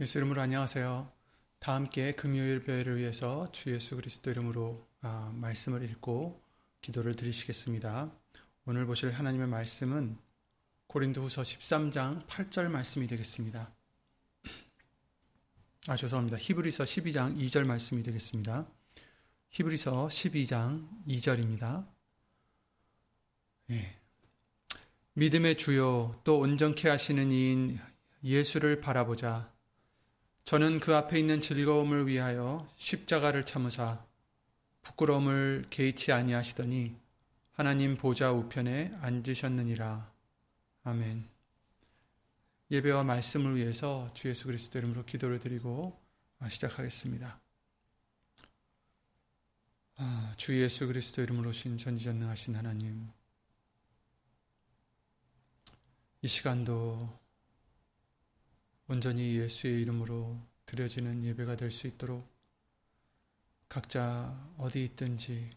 예수 이름으로 안녕하세요. 다 함께 금요일 배를 위해서 주 예수 그리스도 이름으로 아, 말씀을 읽고 기도를 드리시겠습니다. 오늘 보실 하나님의 말씀은 고린도후서 13장 8절 말씀이 되겠습니다. 아 죄송합니다. 히브리서 12장 2절 말씀이 되겠습니다. 히브리서 12장 2절입니다. 예. 믿음의 주요 또 온전케 하시는 이인 예수를 바라보자. 저는 그 앞에 있는 즐거움을 위하여 십자가를 참으사 부끄러움을 개의치 아니하시더니 하나님 보좌 우편에 앉으셨느니라. 아멘. 예배와 말씀을 위해서 주 예수 그리스도 이름으로 기도를 드리고 시작하겠습니다. 아, 주 예수 그리스도 이름으로 신 전지전능하신 하나님. 이 시간도 온전히 예수의 이름으로 드려지는 예배가 될 수 있도록 각자 어디 있든지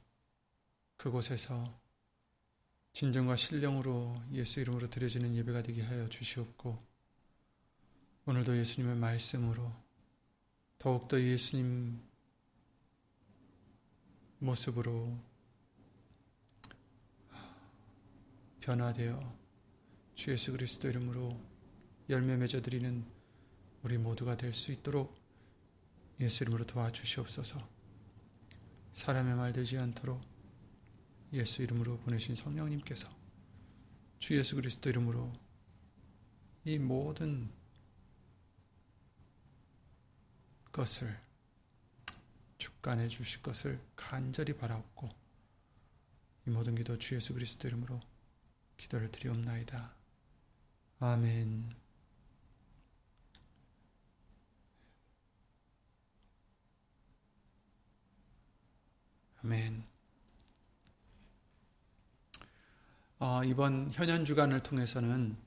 그곳에서 진정과 신령으로 예수 이름으로 드려지는 예배가 되게 하여 주시옵고 오늘도 예수님의 말씀으로 더욱더 예수님 모습으로 변화되어 주 예수 그리스도 이름으로 열매 맺어드리는 우리 모두가 될 수 있도록 예수 이름으로 도와주시옵소서. 사람의 말 되지 않도록 예수 이름으로 보내신 성령님께서 주 예수 그리스도 이름으로 이 모든 것을 주관해 주실 것을 간절히 바라옵고 이 모든 기도 주 예수 그리스도 이름으로 기도를 드리옵나이다. 아멘. 아멘. 어, 이번 현현 주간을 통해서는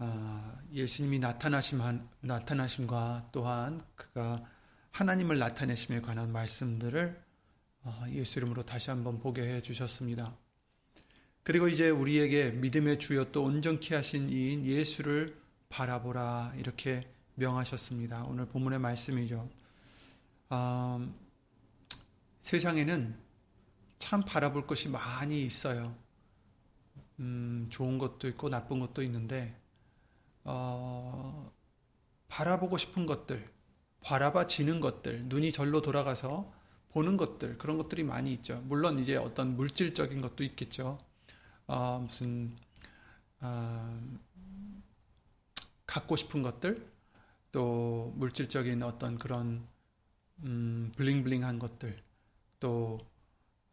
어, 예수님이 나타나심 나타나심과 또한 그가 하나님을 나타내심에 관한 말씀들을 어, 예수 이름으로 다시 한번 보게 해 주셨습니다. 그리고 이제 우리에게 믿음의 주여 또 온전케 하신 이인 예수를 바라보라 이렇게 명하셨습니다. 오늘 본문의 말씀이죠. 어, 세상에는 참 바라볼 것이 많이 있어요. 음, 좋은 것도 있고 나쁜 것도 있는데, 어, 바라보고 싶은 것들, 바라봐지는 것들, 눈이 절로 돌아가서 보는 것들, 그런 것들이 많이 있죠. 물론 이제 어떤 물질적인 것도 있겠죠. 어, 무슨, 어, 갖고 싶은 것들, 또 물질적인 어떤 그런, 음, 블링블링한 것들, 또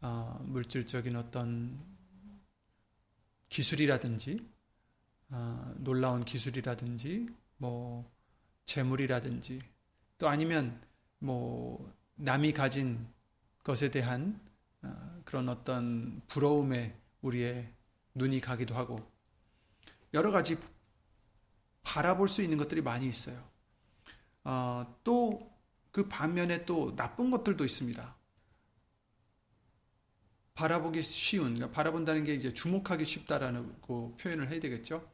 어, 물질적인 어떤 기술이라든지 어, 놀라운 기술이라든지 뭐 재물이라든지 또 아니면 뭐 남이 가진 것에 대한 어, 그런 어떤 부러움에 우리의 눈이 가기도 하고 여러 가지 바라볼 수 있는 것들이 많이 있어요. 어, 또 그 반면에 또 나쁜 것들도 있습니다. 바라보기 쉬운, 그러니까 바라본다는 게 이제 주목하기 쉽다라는 그 표현을 해야 되겠죠.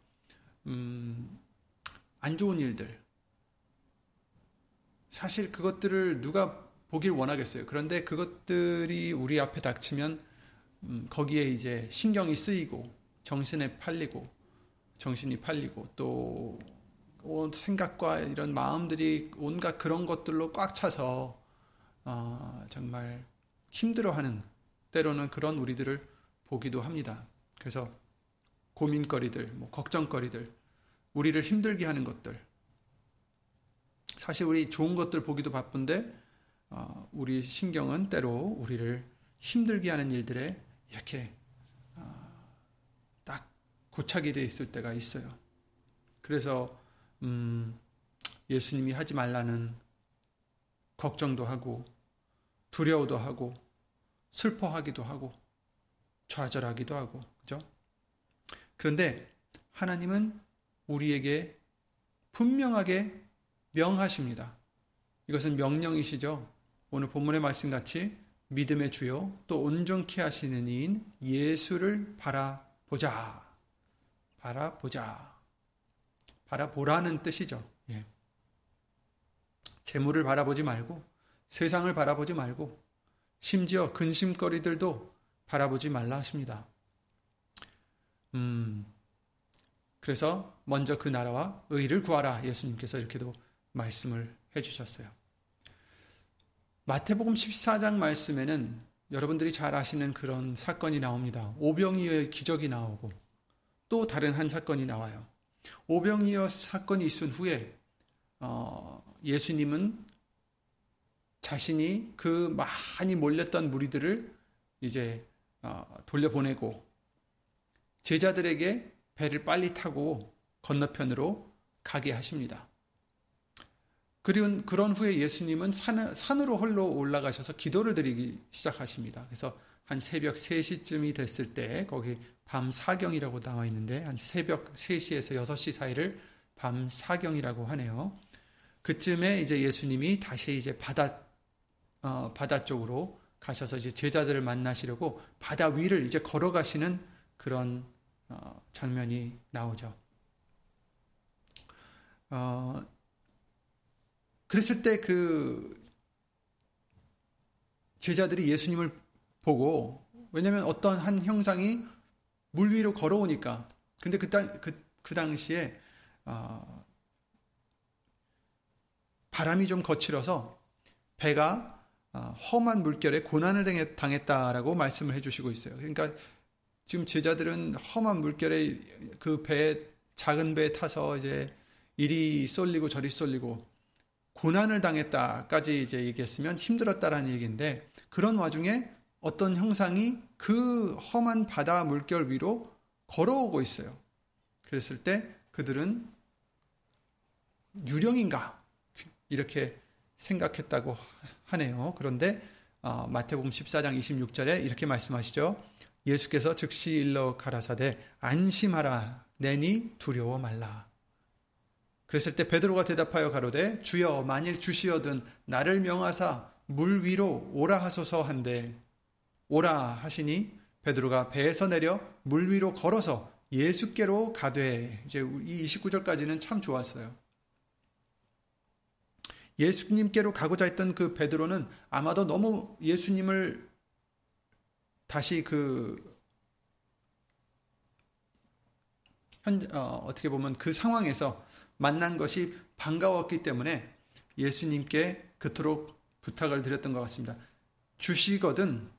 음, 안 좋은 일들. 사실 그것들을 누가 보길 원하겠어요. 그런데 그것들이 우리 앞에 닥치면 음, 거기에 이제 신경이 쓰이고 정신에 팔리고 정신이 팔리고 또 생각과 이런 마음들이 온갖 그런 것들로 꽉 차서 어, 정말 힘들어하는 때로는 그런 우리들을 보기도 합니다. 그래서 고민거리들, 뭐 걱정거리들, 우리를 힘들게 하는 것들. 사실 우리 좋은 것들 보기도 바쁜데, 어, 우리 신경은 때로 우리를 힘들게 하는 일들에 이렇게 어, 딱 고착이 되어 있을 때가 있어요. 그래서 음, 예수님이 하지 말라는 걱정도 하고 두려워도 하고 슬퍼하기도 하고 좌절하기도 하고 그죠? 그런데 하나님은 우리에게 분명하게 명하십니다. 이것은 명령이시죠. 오늘 본문의 말씀 같이 믿음의 주요 또 온전케 하시는 이인 예수를 바라보자. 바라보자. 바라보라는 뜻이죠. 예. 재물을 바라보지 말고 세상을 바라보지 말고 심지어 근심거리들도 바라보지 말라 하십니다. 음, 그래서 먼저 그 나라와 의를 구하라 예수님께서 이렇게도 말씀을 해주셨어요. 마태복음 14장 말씀에는 여러분들이 잘 아시는 그런 사건이 나옵니다. 오병이어의 기적이 나오고 또 다른 한 사건이 나와요. 오병이어 사건이 있은 후에 어, 예수님은 자신이 그 많이 몰렸던 무리들을 이제 어, 돌려보내고 제자들에게 배를 빨리 타고 건너편으로 가게 하십니다. 그리고 그런 후에 예수님은 산, 산으로 홀로 올라가셔서 기도를 드리기 시작하십니다. 그래서 한 새벽 3시쯤이 됐을 때 거기 밤 사경이라고 나와 있는데 한 새벽 3시에서 6시 사이를 밤 사경이라고 하네요. 그쯤에 이제 예수님이 다시 이제 바다 어, 바다 쪽으로 가셔서 이제 제자들을 만나시려고 바다 위를 이제 걸어가시는 그런 어, 장면이 나오죠. 어, 그랬을 때 그 제자들이 예수님을 보고 왜냐하면 어떤 한 형상이 물 위로 걸어오니까 근데 그, 그, 그 당시에 어, 바람이 좀 거칠어서 배가 어, 험한 물결에 고난을 당했다라고 말씀을 해주시고 있어요. 그러니까 지금 제자들은 험한 물결에 그 배, 작은 배에 타서 이제 이리 쏠리고 저리 쏠리고 고난을 당했다까지 이제 얘기했으면 힘들었다라는 얘기인데 그런 와중에 어떤 형상이 그 험한 바다 물결 위로 걸어오고 있어요. 그랬을 때 그들은 유령인가 이렇게 생각했다고 하네요. 그런데 어, 마태복음 14장 26절에 이렇게 말씀하시죠. 예수께서 즉시 일러 가라사대 안심하라 내니 두려워 말라. 그랬을 때 베드로가 대답하여 가로되 주여 만일 주시어든 나를 명하사 물 위로 오라 하소서 한데 오라 하시니 베드로가 배에서 내려 물 위로 걸어서 예수께로 가되 이제 이 29절까지는 참 좋았어요. 예수님께로 가고자 했던 그 베드로는 아마도 너무 예수님을 다시 그 현, 어, 어떻게 보면 그 상황에서 만난 것이 반가웠기 때문에 예수님께 그토록 부탁을 드렸던 것 같습니다. 주시거든,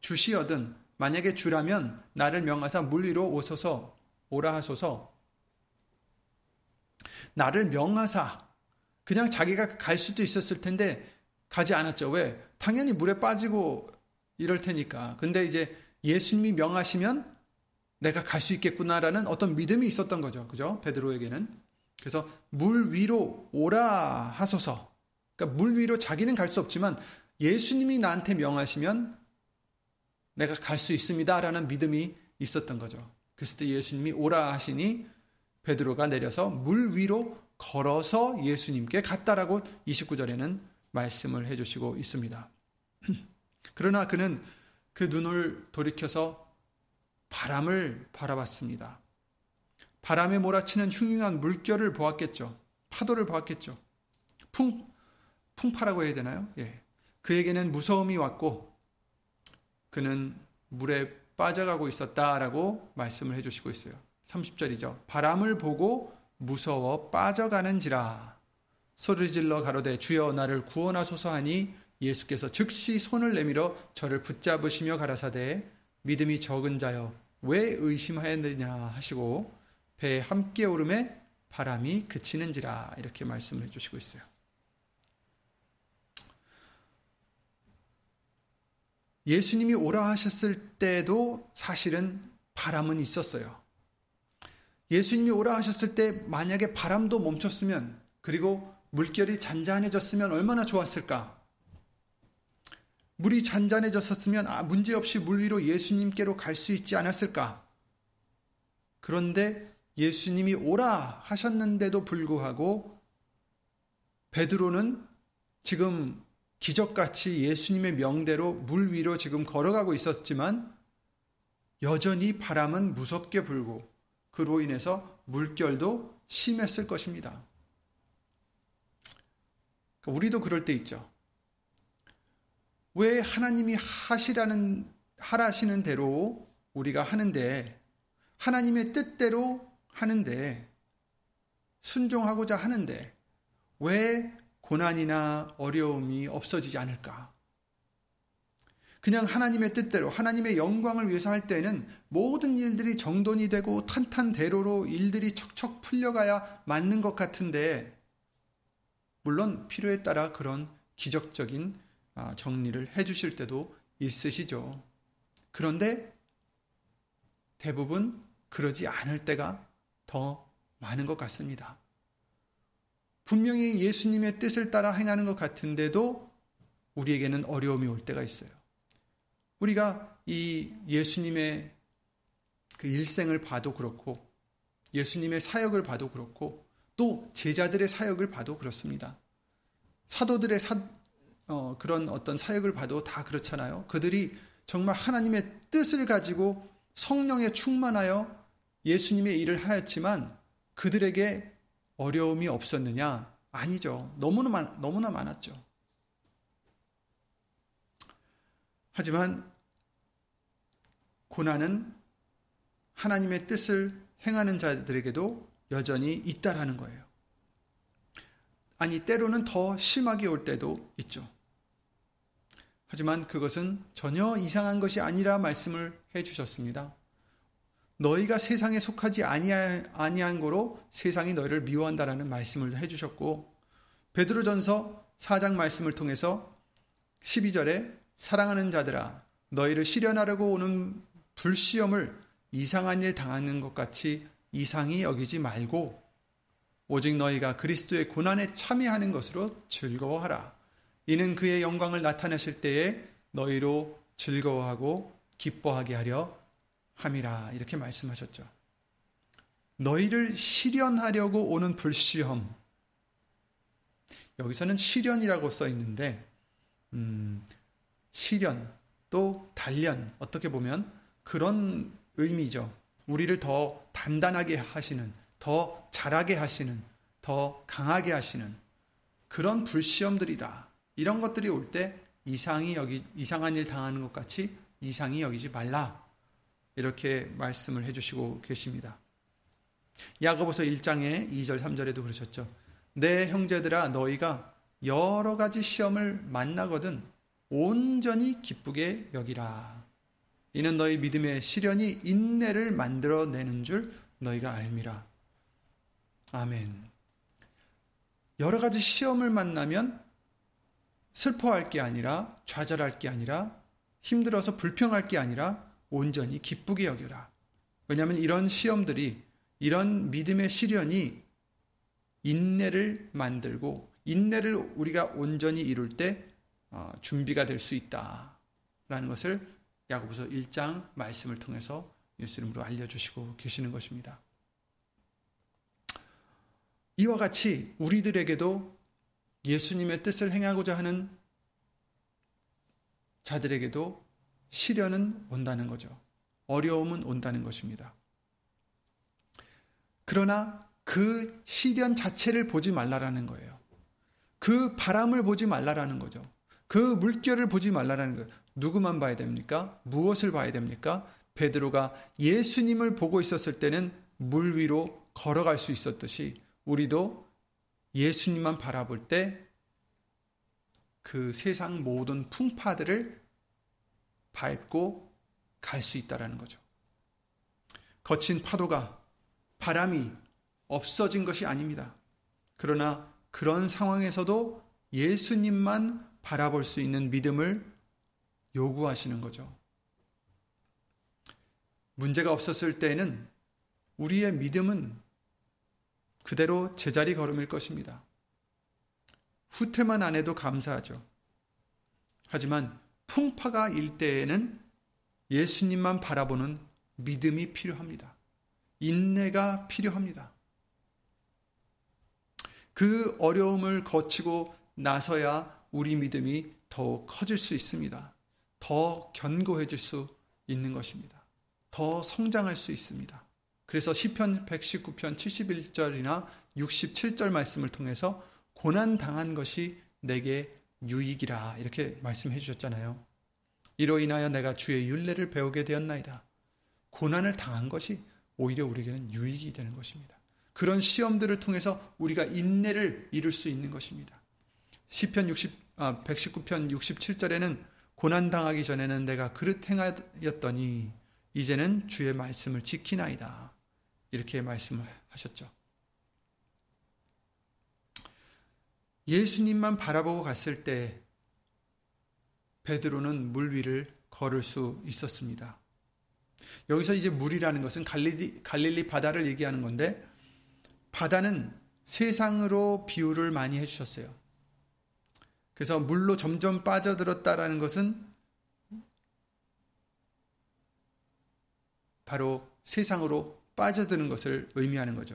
주시어든, 만약에 주라면 나를 명하사 물 위로 오소서, 오라 하소서. 나를 명하사, 그냥 자기가 갈 수도 있었을 텐데 가지 않았죠. 왜? 당연히 물에 빠지고 이럴 테니까. 근데 이제 예수님이 명하시면 내가 갈 수 있겠구나라는 어떤 믿음이 있었던 거죠. 그죠? 베드로에게는. 그래서 물 위로 오라 하소서. 그러니까 물 위로 자기는 갈 수 없지만 예수님이 나한테 명하시면 내가 갈 수 있습니다라는 믿음이 있었던 거죠. 그랬을 때 예수님이 오라 하시니 베드로가 내려서 물 위로 걸어서 예수님께 갔다라고 29절에는 말씀을 해주시고 있습니다. 그러나 그는 그 눈을 돌이켜서 바람을 바라봤습니다. 바람에 몰아치는 흉흉한 물결을 보았겠죠. 파도를 보았겠죠. 풍, 풍파라고 해야 되나요? 예. 그에게는 무서움이 왔고, 그는 물에 빠져가고 있었다라고 말씀을 해주시고 있어요. 30절이죠. 바람을 보고 무서워 빠져가는지라. 소리 질러 가로되 주여 나를 구원하소서 하니 예수께서 즉시 손을 내밀어 저를 붙잡으시며 가라사대 믿음이 적은 자여 왜 의심하였느냐 하시고 배에 함께 오름에 바람이 그치는지라 이렇게 말씀을 해주시고 있어요. 예수님이 오라 하셨을 때도 사실은 바람은 있었어요. 예수님이 오라 하셨을 때 만약에 바람도 멈췄으면 그리고 물결이 잔잔해졌으면 얼마나 좋았을까? 물이 잔잔해졌었으면 아, 문제없이 물 위로 예수님께로 갈 수 있지 않았을까? 그런데 예수님이 오라 하셨는데도 불구하고 베드로는 지금 기적같이 예수님의 명대로 물 위로 지금 걸어가고 있었지만 여전히 바람은 무섭게 불고 그로 인해서 물결도 심했을 것입니다. 그러니까 우리도 그럴 때 있죠. 왜 하나님이 하시라는 하라시는 대로 우리가 하는데 하나님의 뜻대로 하는데 순종하고자 하는데 왜 고난이나 어려움이 없어지지 않을까? 그냥 하나님의 뜻대로 하나님의 영광을 위해서 할 때는 모든 일들이 정돈이 되고 탄탄대로로 일들이 척척 풀려가야 맞는 것 같은데 물론 필요에 따라 그런 기적적인 아, 정리를 해 주실 때도 있으시죠. 그런데 대부분 그러지 않을 때가 더 많은 것 같습니다. 분명히 예수님의 뜻을 따라 행하는 것 같은데도 우리에게는 어려움이 올 때가 있어요. 우리가 이 예수님의 그 일생을 봐도 그렇고 예수님의 사역을 봐도 그렇고 또 제자들의 사역을 봐도 그렇습니다. 사도들의 사, 어, 그런 어떤 사역을 봐도 다 그렇잖아요. 그들이 정말 하나님의 뜻을 가지고 성령에 충만하여 예수님의 일을 하였지만 그들에게 어려움이 없었느냐? 아니죠. 너무나, 많, 너무나 많았죠. 하지만 고난은 하나님의 뜻을 행하는 자들에게도 여전히 있다라는 거예요. 아니, 때로는 더 심하게 올 때도 있죠. 하지만 그것은 전혀 이상한 것이 아니라 말씀을 해 주셨습니다. 너희가 세상에 속하지 아니한 거로 세상이 너희를 미워한다라는 말씀을 해 주셨고 베드로전서 4장 말씀을 통해서 12절에 사랑하는 자들아 너희를 실현하려고 오는 불시험을 이상한 일 당하는 것 같이 이상히 여기지 말고 오직 너희가 그리스도의 고난에 참여하는 것으로 즐거워하라. 이는 그의 영광을 나타내실 때에 너희로 즐거워하고 기뻐하게 하려 함이라. 이렇게 말씀하셨죠. 너희를 실현하려고 오는 불시험. 여기서는 실현이라고 써 있는데, 음, 실현, 또 단련, 어떻게 보면 그런 의미죠. 우리를 더 단단하게 하시는, 더 잘하게 하시는, 더 강하게 하시는 그런 불시험들이다. 이런 것들이 올 때 이상이 여기 이상한 일 당하는 것 같이 이상이 여기지 말라. 이렇게 말씀을 해 주시고 계십니다. 야고보서 1장의 2절 3절에도 그러셨죠. 내 형제들아 너희가 여러 가지 시험을 만나거든 온전히 기쁘게 여기라. 이는 너희 믿음의 시련이 인내를 만들어내는 줄 너희가 알미라. 아멘. 여러 가지 시험을 만나면 슬퍼할 게 아니라 좌절할 게 아니라 힘들어서 불평할 게 아니라 온전히 기쁘게 여겨라. 왜냐하면 이런 시험들이 이런 믿음의 시련이 인내를 만들고 인내를 우리가 온전히 이룰 때 어, 준비가 될 수 있다라는 것을 야고보서 1장 말씀을 통해서 예수님으로 알려주시고 계시는 것입니다. 이와 같이 우리들에게도 예수님의 뜻을 행하고자 하는 자들에게도 시련은 온다는 거죠. 어려움은 온다는 것입니다. 그러나 그 시련 자체를 보지 말라라는 거예요. 그 바람을 보지 말라라는 거죠. 그 물결을 보지 말라라는 거예요. 누구만 봐야 됩니까? 무엇을 봐야 됩니까? 베드로가 예수님을 보고 있었을 때는 물 위로 걸어갈 수 있었듯이 우리도 예수님만 바라볼 때 그 세상 모든 풍파들을 밟고 갈 수 있다라는 거죠. 거친 파도가 바람이 없어진 것이 아닙니다. 그러나 그런 상황에서도 예수님만 바라볼 수 있는 믿음을 요구하시는 거죠. 문제가 없었을 때에는 우리의 믿음은 그대로 제자리 걸음일 것입니다. 후퇴만 안 해도 감사하죠. 하지만 풍파가 일 때에는 예수님만 바라보는 믿음이 필요합니다. 인내가 필요합니다. 그 어려움을 거치고 나서야 우리 믿음이 더욱 커질 수 있습니다. 더 견고해질 수 있는 것입니다. 더 성장할 수 있습니다. 그래서 시편 119편 71절이나 67절 말씀을 통해서 고난 당한 것이 내게 유익이라 이렇게 말씀해 주셨잖아요. 이로 인하여 내가 주의 윤례를 배우게 되었나이다. 고난을 당한 것이 오히려 우리에게는 유익이 되는 것입니다. 그런 시험들을 통해서 우리가 인내를 이룰 수 있는 것입니다. 시편 60 아, 119편 67절에는 고난 당하기 전에는 내가 그릇 행하였더니 이제는 주의 말씀을 지키나이다. 이렇게 말씀하셨죠. 예수님만 바라보고 갔을 때 베드로는 물 위를 걸을 수 있었습니다. 여기서 이제 물이라는 것은 갈릴리, 갈릴리 바다를 얘기하는 건데 바다는 세상으로 비유를 많이 해주셨어요. 그래서 물로 점점 빠져들었다라는 것은 바로 세상으로 빠져드는 것을 의미하는 거죠.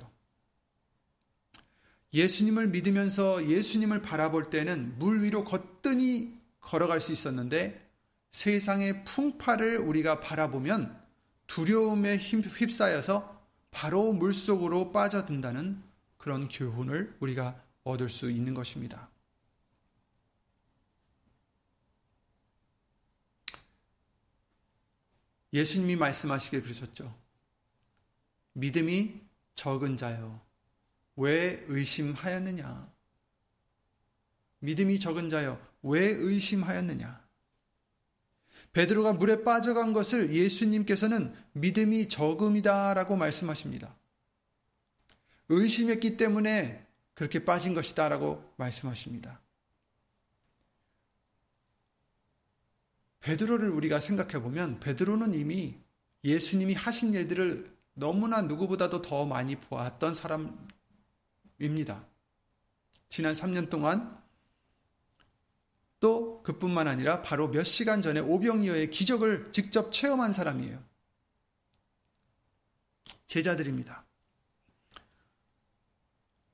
예수님을 믿으면서 예수님을 바라볼 때는 물 위로 거뜬히 걸어갈 수 있었는데 세상의 풍파를 우리가 바라보면 두려움에 휩싸여서 바로 물 속으로 빠져든다는 그런 교훈을 우리가 얻을 수 있는 것입니다. 예수님이 말씀하시길 그러셨죠. 믿음이 적은 자요. 왜 의심하였느냐? 믿음이 적은 자요. 왜 의심하였느냐? 베드로가 물에 빠져간 것을 예수님께서는 믿음이 적음이다라고 말씀하십니다. 의심했기 때문에 그렇게 빠진 것이다라고 말씀하십니다. 베드로를 우리가 생각해 보면 베드로는 이미 예수님이 하신 일들을 너무나 누구보다도 더 많이 보았던 사람입니다. 지난 3년 동안 또 그뿐만 아니라 바로 몇 시간 전에 오병이어의 기적을 직접 체험한 사람이에요. 제자들입니다.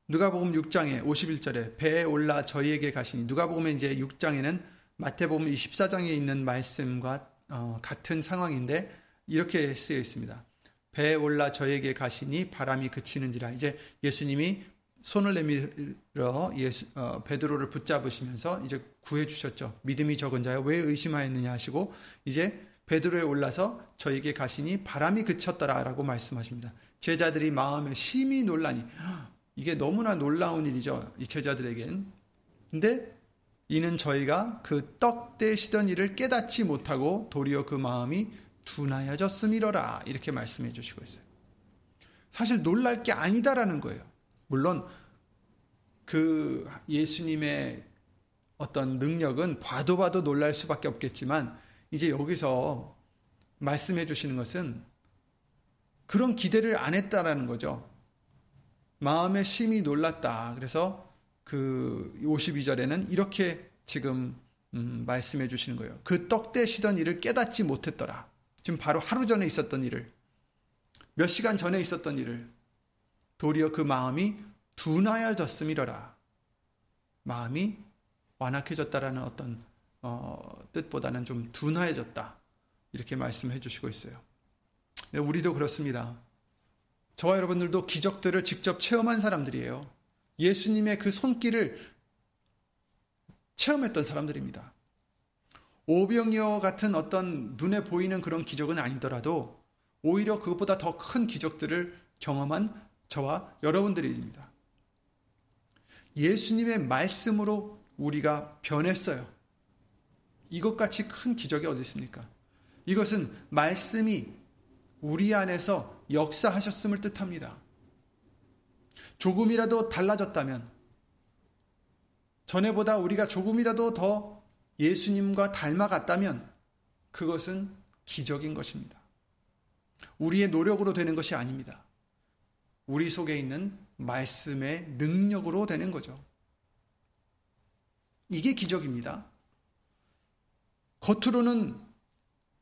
누가복음 6장에 51절에 배에 올라 저희에게 가시니 누가복음에 이제 6장에는 마태복음 24장에 있는 말씀과 어, 같은 상황인데 이렇게 쓰여 있습니다. 배에 올라 저에게 가시니 바람이 그치는지라 이제 예수님이 손을 내밀어 예수, 어, 베드로를 붙잡으시면서 이제 구해 주셨죠. 믿음이 적은 자여 왜 의심하였느냐 하시고 이제 베드로에 올라서 저에게 가시니 바람이 그쳤더라라고 말씀하십니다. 제자들이 마음에 심히 놀라니 이게 너무나 놀라운 일이죠. 이 제자들에겐. 근데 이는 저희가 그떡 떼시던 일을 깨닫지 못하고 도리어 그 마음이 둔하여졌음이러라 이렇게 말씀해 주시고 있어요. 사실 놀랄 게 아니다라는 거예요. 물론 그 예수님의 어떤 능력은 봐도 봐도 놀랄 수밖에 없겠지만 이제 여기서 말씀해 주시는 것은 그런 기대를 안 했다라는 거죠. 마음에 심히 놀랐다. 그래서 그 52절에는 이렇게 지금 음, 말씀해 주시는 거예요. 그떡 떼시던 일을 깨닫지 못했더라. 지금 바로 하루 전에 있었던 일을 몇 시간 전에 있었던 일을 도리어 그 마음이 둔하여졌음이러라. 마음이 완악해졌다라는 어떤 어, 뜻보다는 좀 둔하여졌다. 이렇게 말씀해 주시고 있어요. 네, 우리도 그렇습니다. 저와 여러분들도 기적들을 직접 체험한 사람들이에요. 예수님의 그 손길을 체험했던 사람들입니다. 오병이어 같은 어떤 눈에 보이는 그런 기적은 아니더라도 오히려 그것보다 더 큰 기적들을 경험한 저와 여러분들입니다. 예수님의 말씀으로 우리가 변했어요. 이것같이 큰 기적이 어디 있습니까? 이것은 말씀이 우리 안에서 역사하셨음을 뜻합니다. 조금이라도 달라졌다면, 전에보다 우리가 조금이라도 더 예수님과 닮아갔다면, 그것은 기적인 것입니다. 우리의 노력으로 되는 것이 아닙니다. 우리 속에 있는 말씀의 능력으로 되는 거죠. 이게 기적입니다. 겉으로는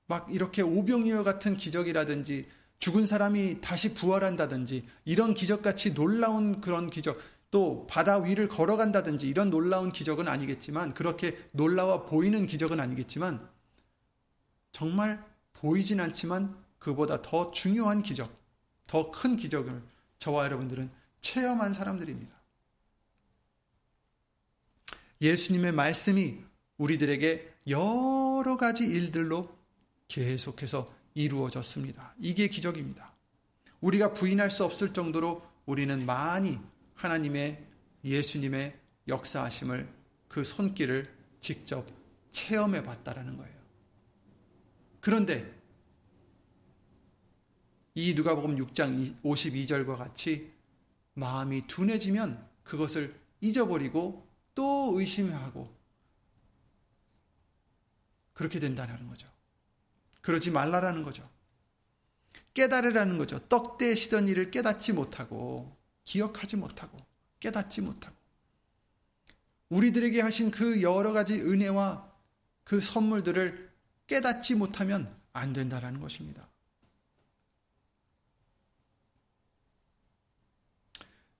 막 이렇게 오병이어 같은 기적이라든지 죽은 사람이 다시 부활한다든지 이런 기적같이 놀라운 그런 기적 또 바다 위를 걸어간다든지 이런 놀라운 기적은 아니겠지만 그렇게 놀라워 보이는 기적은 아니겠지만 정말 보이진 않지만 그보다 더 중요한 기적, 더 큰 기적을 저와 여러분들은 체험한 사람들입니다. 예수님의 말씀이 우리들에게 여러 가지 일들로 계속해서 이루어졌습니다. 이게 기적입니다. 우리가 부인할 수 없을 정도로 우리는 많이 하나님의 예수님의 역사하심을 그 손길을 직접 체험해 봤다라는 거예요. 그런데 이 누가복음 6장 52절과 같이 마음이 둔해지면 그것을 잊어버리고 또 의심하고 그렇게 된다는 거죠. 그러지 말라라는 거죠. 깨달으라는 거죠. 떡대시던 일을 깨닫지 못하고 기억하지 못하고 깨닫지 못하고 우리들에게 하신 그 여러 가지 은혜와 그 선물들을 깨닫지 못하면 안 된다라는 것입니다.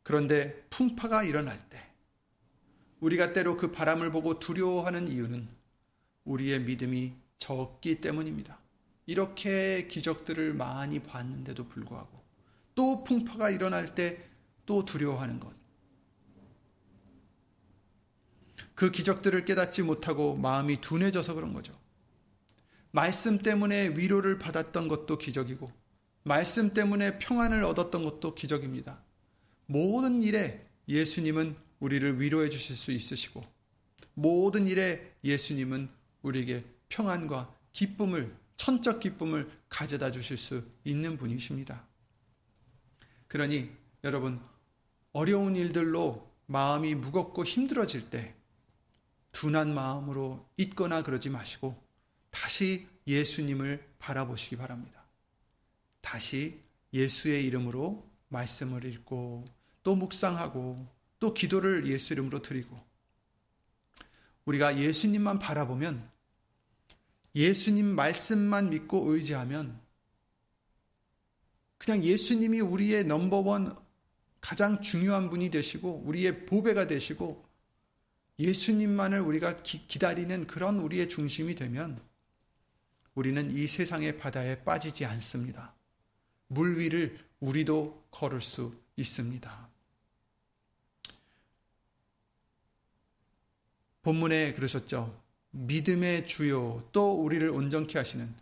그런데 풍파가 일어날 때 우리가 때로 그 바람을 보고 두려워하는 이유는 우리의 믿음이 적기 때문입니다. 이렇게 기적들을 많이 봤는데도 불구하고 또 풍파가 일어날 때 또 두려워하는 것. 그 기적들을 깨닫지 못하고 마음이 둔해져서 그런 거죠. 말씀 때문에 위로를 받았던 것도 기적이고, 말씀 때문에 평안을 얻었던 것도 기적입니다. 모든 일에 예수님은 우리를 위로해 주실 수 있으시고, 모든 일에 예수님은 우리에게 평안과 기쁨을, 천적 기쁨을 가져다 주실 수 있는 분이십니다. 그러니 여러분, 어려운 일들로 마음이 무겁고 힘들어질 때, 둔한 마음으로 있거나 그러지 마시고 다시 예수님을 바라보시기 바랍니다. 다시 예수의 이름으로 말씀을 읽고 또 묵상하고 또 기도를 예수 이름으로 드리고 우리가 예수님만 바라보면 예수님 말씀만 믿고 의지하면 그냥 예수님이 우리의 넘버원 가장 중요한 분이 되시고 우리의 보배가 되시고 예수님만을 우리가 기, 기다리는 그런 우리의 중심이 되면 우리는 이 세상의 바다에 빠지지 않습니다. 물 위를 우리도 걸을 수 있습니다. 본문에 그러셨죠. 믿음의 주요 또 우리를 온전케 하시는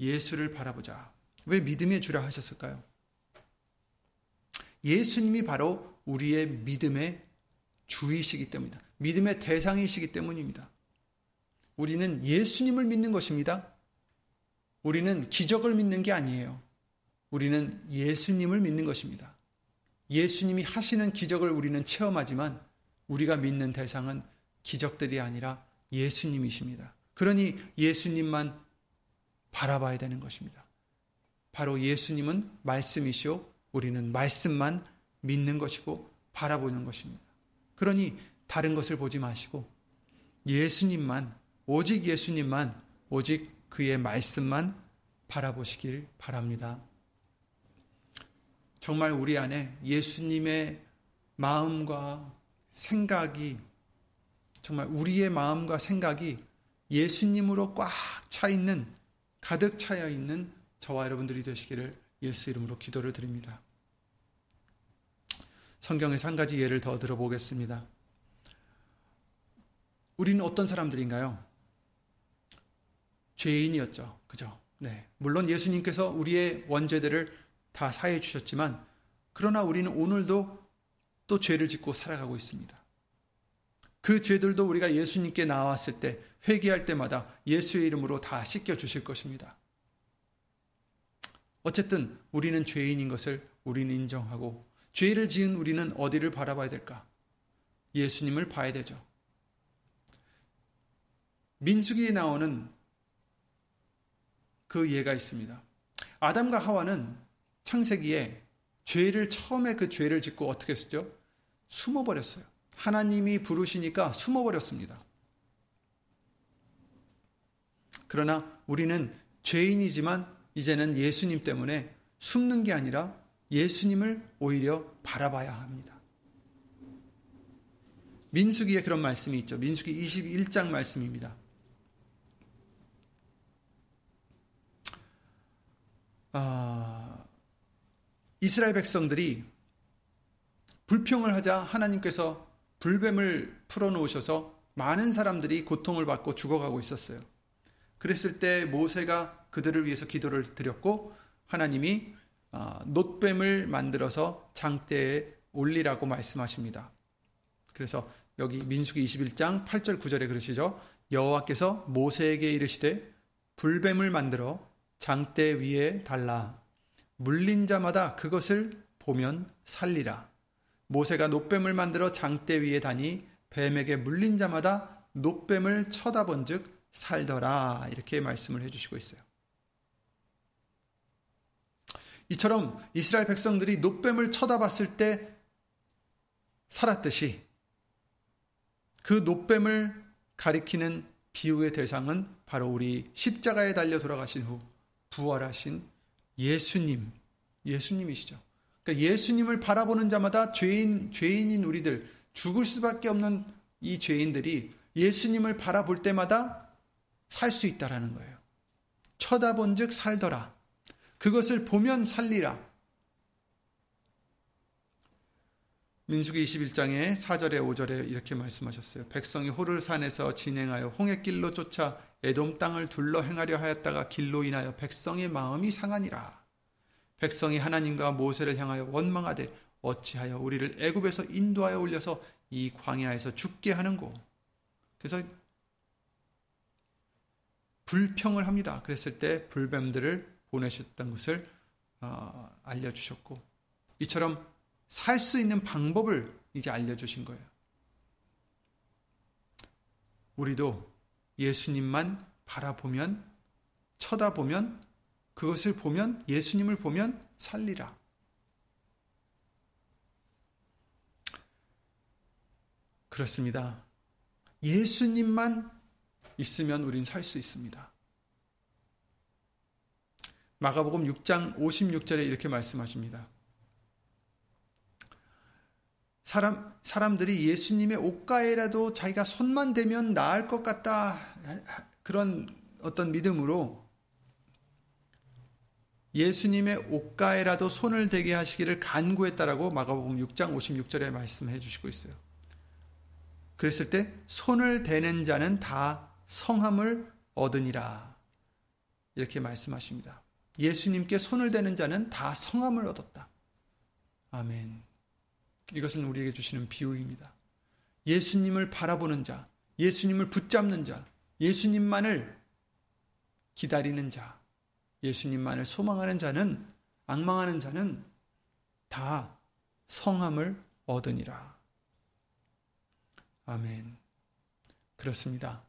예수를 바라보자. 왜 믿음의 주라 하셨을까요? 예수님이 바로 우리의 믿음의 주이시기 때문이다. 믿음의 대상이시기 때문입니다. 우리는 예수님을 믿는 것입니다. 우리는 기적을 믿는 게 아니에요. 우리는 예수님을 믿는 것입니다. 예수님이 하시는 기적을 우리는 체험하지만 우리가 믿는 대상은 기적들이 아니라 예수님이십니다. 그러니 예수님만 바라봐야 되는 것입니다. 바로 예수님은 말씀이시오. 우리는 말씀만 믿는 것이고 바라보는 것입니다. 그러니 다른 것을 보지 마시고 예수님만, 오직 예수님만, 오직 그의 말씀만 바라보시길 바랍니다. 정말 우리 안에 예수님의 마음과 생각이 정말 우리의 마음과 생각이 예수님으로 꽉 차 있는 가득 차여 있는 저와 여러분들이 되시기를 예수 이름으로 기도를 드립니다. 성경에서 한 가지 예를 더 들어보겠습니다. 우리는 어떤 사람들인가요? 죄인이었죠. 그죠? 네. 물론 예수님께서 우리의 원죄들을 다 사해 주셨지만, 그러나 우리는 오늘도 또 죄를 짓고 살아가고 있습니다. 그 죄들도 우리가 예수님께 나왔을 때, 회개할 때마다 예수의 이름으로 다 씻겨 주실 것입니다. 어쨌든 우리는 죄인인 것을 우리는 인정하고, 죄를 지은 우리는 어디를 바라봐야 될까? 예수님을 봐야 되죠. 민수기에 나오는 그 예가 있습니다. 아담과 하와는 창세기에 죄를 처음에 그 죄를 짓고 어떻게 했죠? 숨어버렸어요. 하나님이 부르시니까 숨어버렸습니다. 그러나 우리는 죄인이지만 이제는 예수님 때문에 숨는 게 아니라 예수님을 오히려 바라봐야 합니다. 민수기에 그런 말씀이 있죠. 민수기 21장 말씀입니다. 아, 이스라엘 백성들이 불평을 하자 하나님께서 불뱀을 풀어놓으셔서 많은 사람들이 고통을 받고 죽어가고 있었어요. 그랬을 때 모세가 그들을 위해서 기도를 드렸고 하나님이 아, 놋뱀을 만들어서 장대에 올리라고 말씀하십니다. 그래서 여기 민수기 21장 8절 9절에 그러시죠. 여호와께서 모세에게 이르시되 불뱀을 만들어 장대 위에 달라 물린 자마다 그것을 보면 살리라. 모세가 노뱀을 만들어 장대 위에 다니 뱀에게 물린 자마다 노뱀을 쳐다본즉 살더라 이렇게 말씀을 해주시고 있어요. 이처럼 이스라엘 백성들이 노뱀을 쳐다봤을 때 살았듯이 그 노뱀을 가리키는 비유의 대상은 바로 우리 십자가에 달려 돌아가신 후 부활하신 예수님, 예수님이시죠. 그러니까 예수님을 바라보는 자마다 죄인, 죄인인 우리들, 죽을 수밖에 없는 이 죄인들이 예수님을 바라볼 때마다 살 수 있다라는 거예요. 쳐다본 즉 살더라. 그것을 보면 살리라. 민수기 21장의 4절에 5절에 이렇게 말씀하셨어요. 백성이 호르산에서 진행하여 홍해길로 쫓아 에돔 땅을 둘러 행하려 하였다가 길로 인하여 백성의 마음이 상하니라. 백성이 하나님과 모세를 향하여 원망하되 어찌하여 우리를 애굽에서 인도하여 올려서 이 광야에서 죽게 하는고. 그래서 불평을 합니다. 그랬을 때 불뱀들을 보내셨던 것을 어, 알려주셨고 이처럼 살 수 있는 방법을 이제 알려주신 거예요. 우리도 예수님만 바라보면 쳐다보면 그것을 보면 예수님을 보면 살리라. 그렇습니다. 예수님만 있으면 우린 살 수 있습니다. 마가복음 6장 56절에 이렇게 말씀하십니다. 사람, 사람들이 예수님의 옷가에라도 자기가 손만 대면 나을 것 같다. 그런 어떤 믿음으로 예수님의 옷가에라도 손을 대게 하시기를 간구했다라고 마가복음 6장 56절에 말씀해 주시고 있어요. 그랬을 때 손을 대는 자는 다 성함을 얻으니라. 이렇게 말씀하십니다. 예수님께 손을 대는 자는 다 성함을 얻었다. 아멘. 이것은 우리에게 주시는 비유입니다. 예수님을 바라보는 자, 예수님을 붙잡는 자, 예수님만을 기다리는 자, 예수님만을 소망하는 자는, 악망하는 자는 다 성함을 얻으니라. 아멘. 그렇습니다.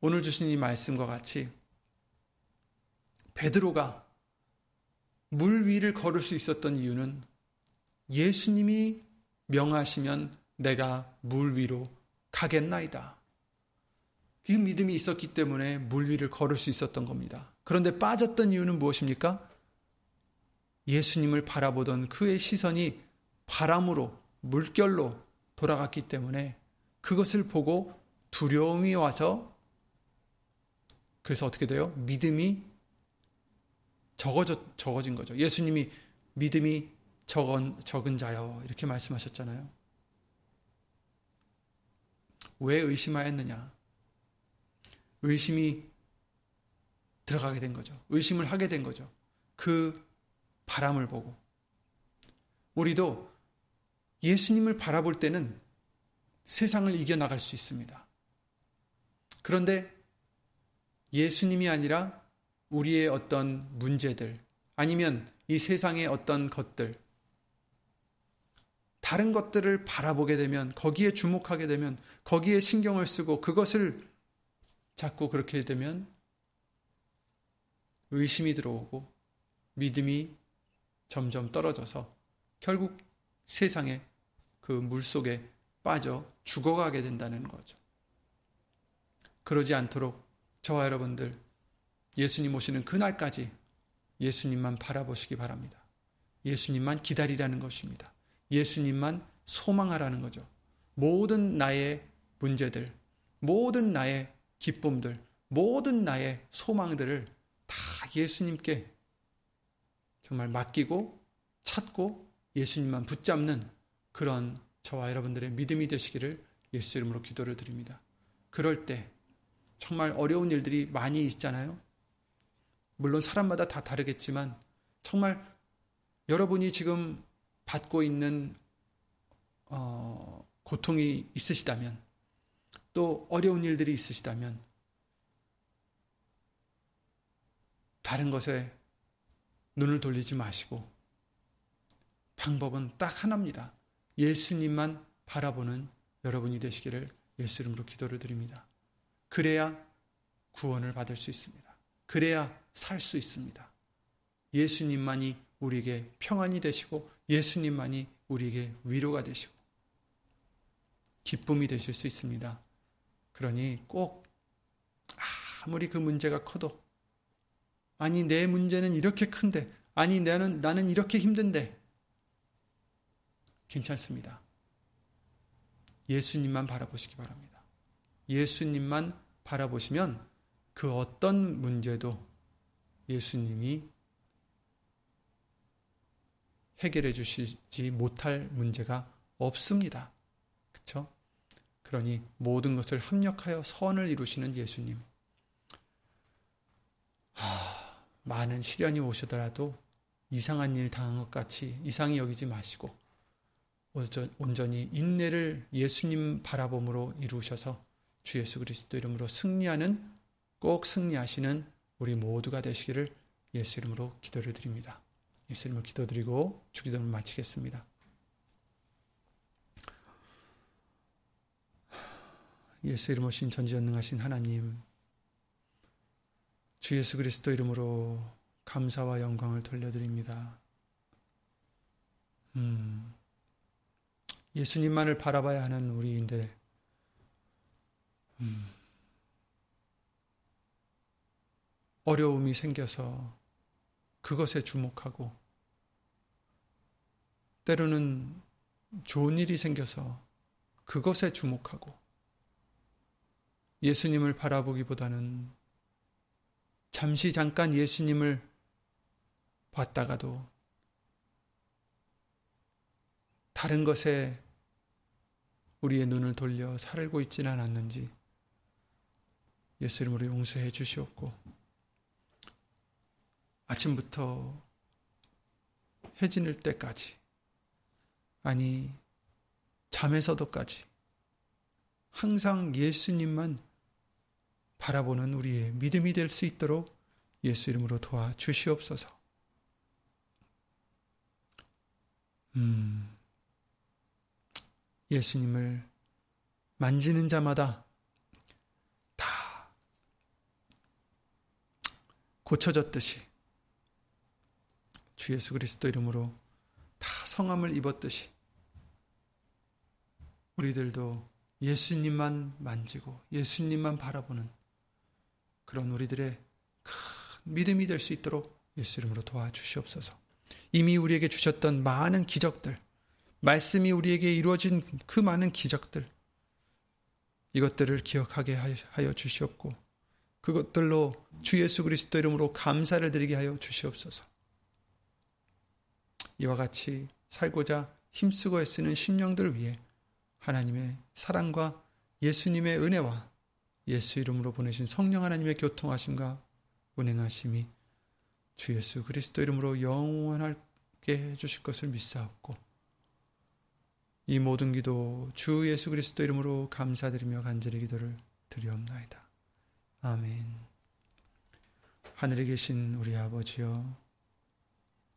오늘 주신 이 말씀과 같이 베드로가 물 위를 걸을 수 있었던 이유는 예수님이 명하시면 내가 물 위로 가겠나이다. 그 믿음이 있었기 때문에 물 위를 걸을 수 있었던 겁니다. 그런데 빠졌던 이유는 무엇입니까? 예수님을 바라보던 그의 시선이 바람으로, 물결로 돌아갔기 때문에 그것을 보고 두려움이 와서 그래서 어떻게 돼요? 믿음이 적어져, 적어진 거죠. 예수님이 믿음이 적은, 적은 자요. 이렇게 말씀하셨잖아요. 왜 의심하였느냐? 의심이 들어가게 된 거죠. 의심을 하게 된 거죠. 그 바람을 보고. 우리도 예수님을 바라볼 때는 세상을 이겨나갈 수 있습니다. 그런데 예수님이 아니라 우리의 어떤 문제들, 아니면 이 세상의 어떤 것들, 다른 것들을 바라보게 되면, 거기에 주목하게 되면, 거기에 신경을 쓰고 그것을 자꾸 그렇게 되면 의심이 들어오고 믿음이 점점 떨어져서 결국 세상에 그 물 속에 빠져 죽어가게 된다는 거죠. 그러지 않도록 저와 여러분들 예수님 오시는 그날까지 예수님만 바라보시기 바랍니다. 예수님만 기다리라는 것입니다. 예수님만 소망하라는 거죠. 모든 나의 문제들, 모든 나의 기쁨들, 모든 나의 소망들을 다 예수님께 정말 맡기고 찾고 예수님만 붙잡는 그런 저와 여러분들의 믿음이 되시기를 예수 이름으로 기도를 드립니다. 그럴 때 정말 어려운 일들이 많이 있잖아요. 물론 사람마다 다 다르겠지만 정말 여러분이 지금 받고 있는 어, 고통이 있으시다면 또 어려운 일들이 있으시다면 다른 것에 눈을 돌리지 마시고 방법은 딱 하나입니다. 예수님만 바라보는 여러분이 되시기를 예수 이름으로 기도를 드립니다. 그래야 구원을 받을 수 있습니다. 그래야 살 수 있습니다. 예수님만이 우리에게 평안이 되시고 예수님만이 우리에게 위로가 되시고 기쁨이 되실 수 있습니다. 그러니 꼭 아무리 그 문제가 커도 아니 내 문제는 이렇게 큰데 아니 나는 나는 이렇게 힘든데 괜찮습니다. 예수님만 바라보시기 바랍니다. 예수님만 바라보시면 그 어떤 문제도 예수님이 해결해 주시지 못할 문제가 없습니다. 그렇죠? 그러니 모든 것을 합력하여 선을 이루시는 예수님. 하, 많은 시련이 오시더라도 이상한 일 당한 것 같이 이상히 여기지 마시고 온전히 인내를 예수님 바라봄으로 이루셔서 주 예수 그리스도 이름으로 승리하는 꼭 승리하시는 우리 모두가 되시기를 예수 이름으로 기도를 드립니다. 예수 이름으로 기도드리고 주기도를 마치겠습니다. 예수 이름 오신 전지전능하신 하나님 주 예수 그리스도 이름으로 감사와 영광을 돌려드립니다. 음, 예수님만을 바라봐야 하는 우리인데 음, 어려움이 생겨서 그것에 주목하고 때로는 좋은 일이 생겨서 그것에 주목하고 예수님을 바라보기보다는 잠시 잠깐 예수님을 봤다가도 다른 것에 우리의 눈을 돌려 살고 있지는 않았는지 예수 이름으로 용서해 주시옵고 아침부터 해 지는 때까지 아니 잠에서도까지 항상 예수님만 바라보는 우리의 믿음이 될 수 있도록 예수 이름으로 도와 주시옵소서. 음, 예수님을 만지는 자마다 다 고쳐졌듯이 주 예수 그리스도 이름으로 다 성함을 입었듯이 우리들도 예수님만 만지고 예수님만 바라보는 그런 우리들의 큰 믿음이 될 수 있도록 예수 이름으로 도와주시옵소서. 이미 우리에게 주셨던 많은 기적들, 말씀이 우리에게 이루어진 그 많은 기적들, 이것들을 기억하게 하여 주시옵고, 그것들로 주 예수 그리스도 이름으로 감사를 드리게 하여 주시옵소서. 이와 같이 살고자 힘쓰고 애쓰는 심령들을 위해 하나님의 사랑과 예수님의 은혜와 예수 이름으로 보내신 성령 하나님의 교통하심과 운행하심이 주 예수 그리스도 이름으로 영원하게 해주실 것을 믿사옵고 이 모든 기도 주 예수 그리스도 이름으로 감사드리며 간절히 기도를 드리옵나이다. 아멘. 하늘에 계신 우리 아버지여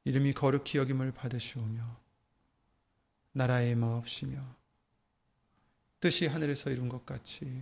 이름이 거룩히 여김을 받으시오며 나라의 마옵시며 뜻이 하늘에서 이룬 것 같이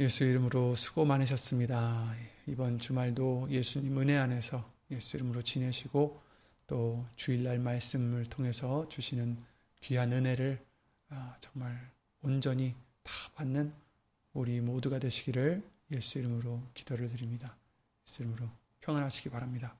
예수 이름으로 수고 많으셨습니다. 이번 주말도 예수님 은혜 안에서 예수 이름으로 지내시고 또 주일날 말씀을 통해서 주시는 귀한 은혜를 아, 정말 온전히 다 받는 우리 모두가 되시기를 예수 이름으로 기도를 드립니다. 예수 이름으로 평안하시기 바랍니다.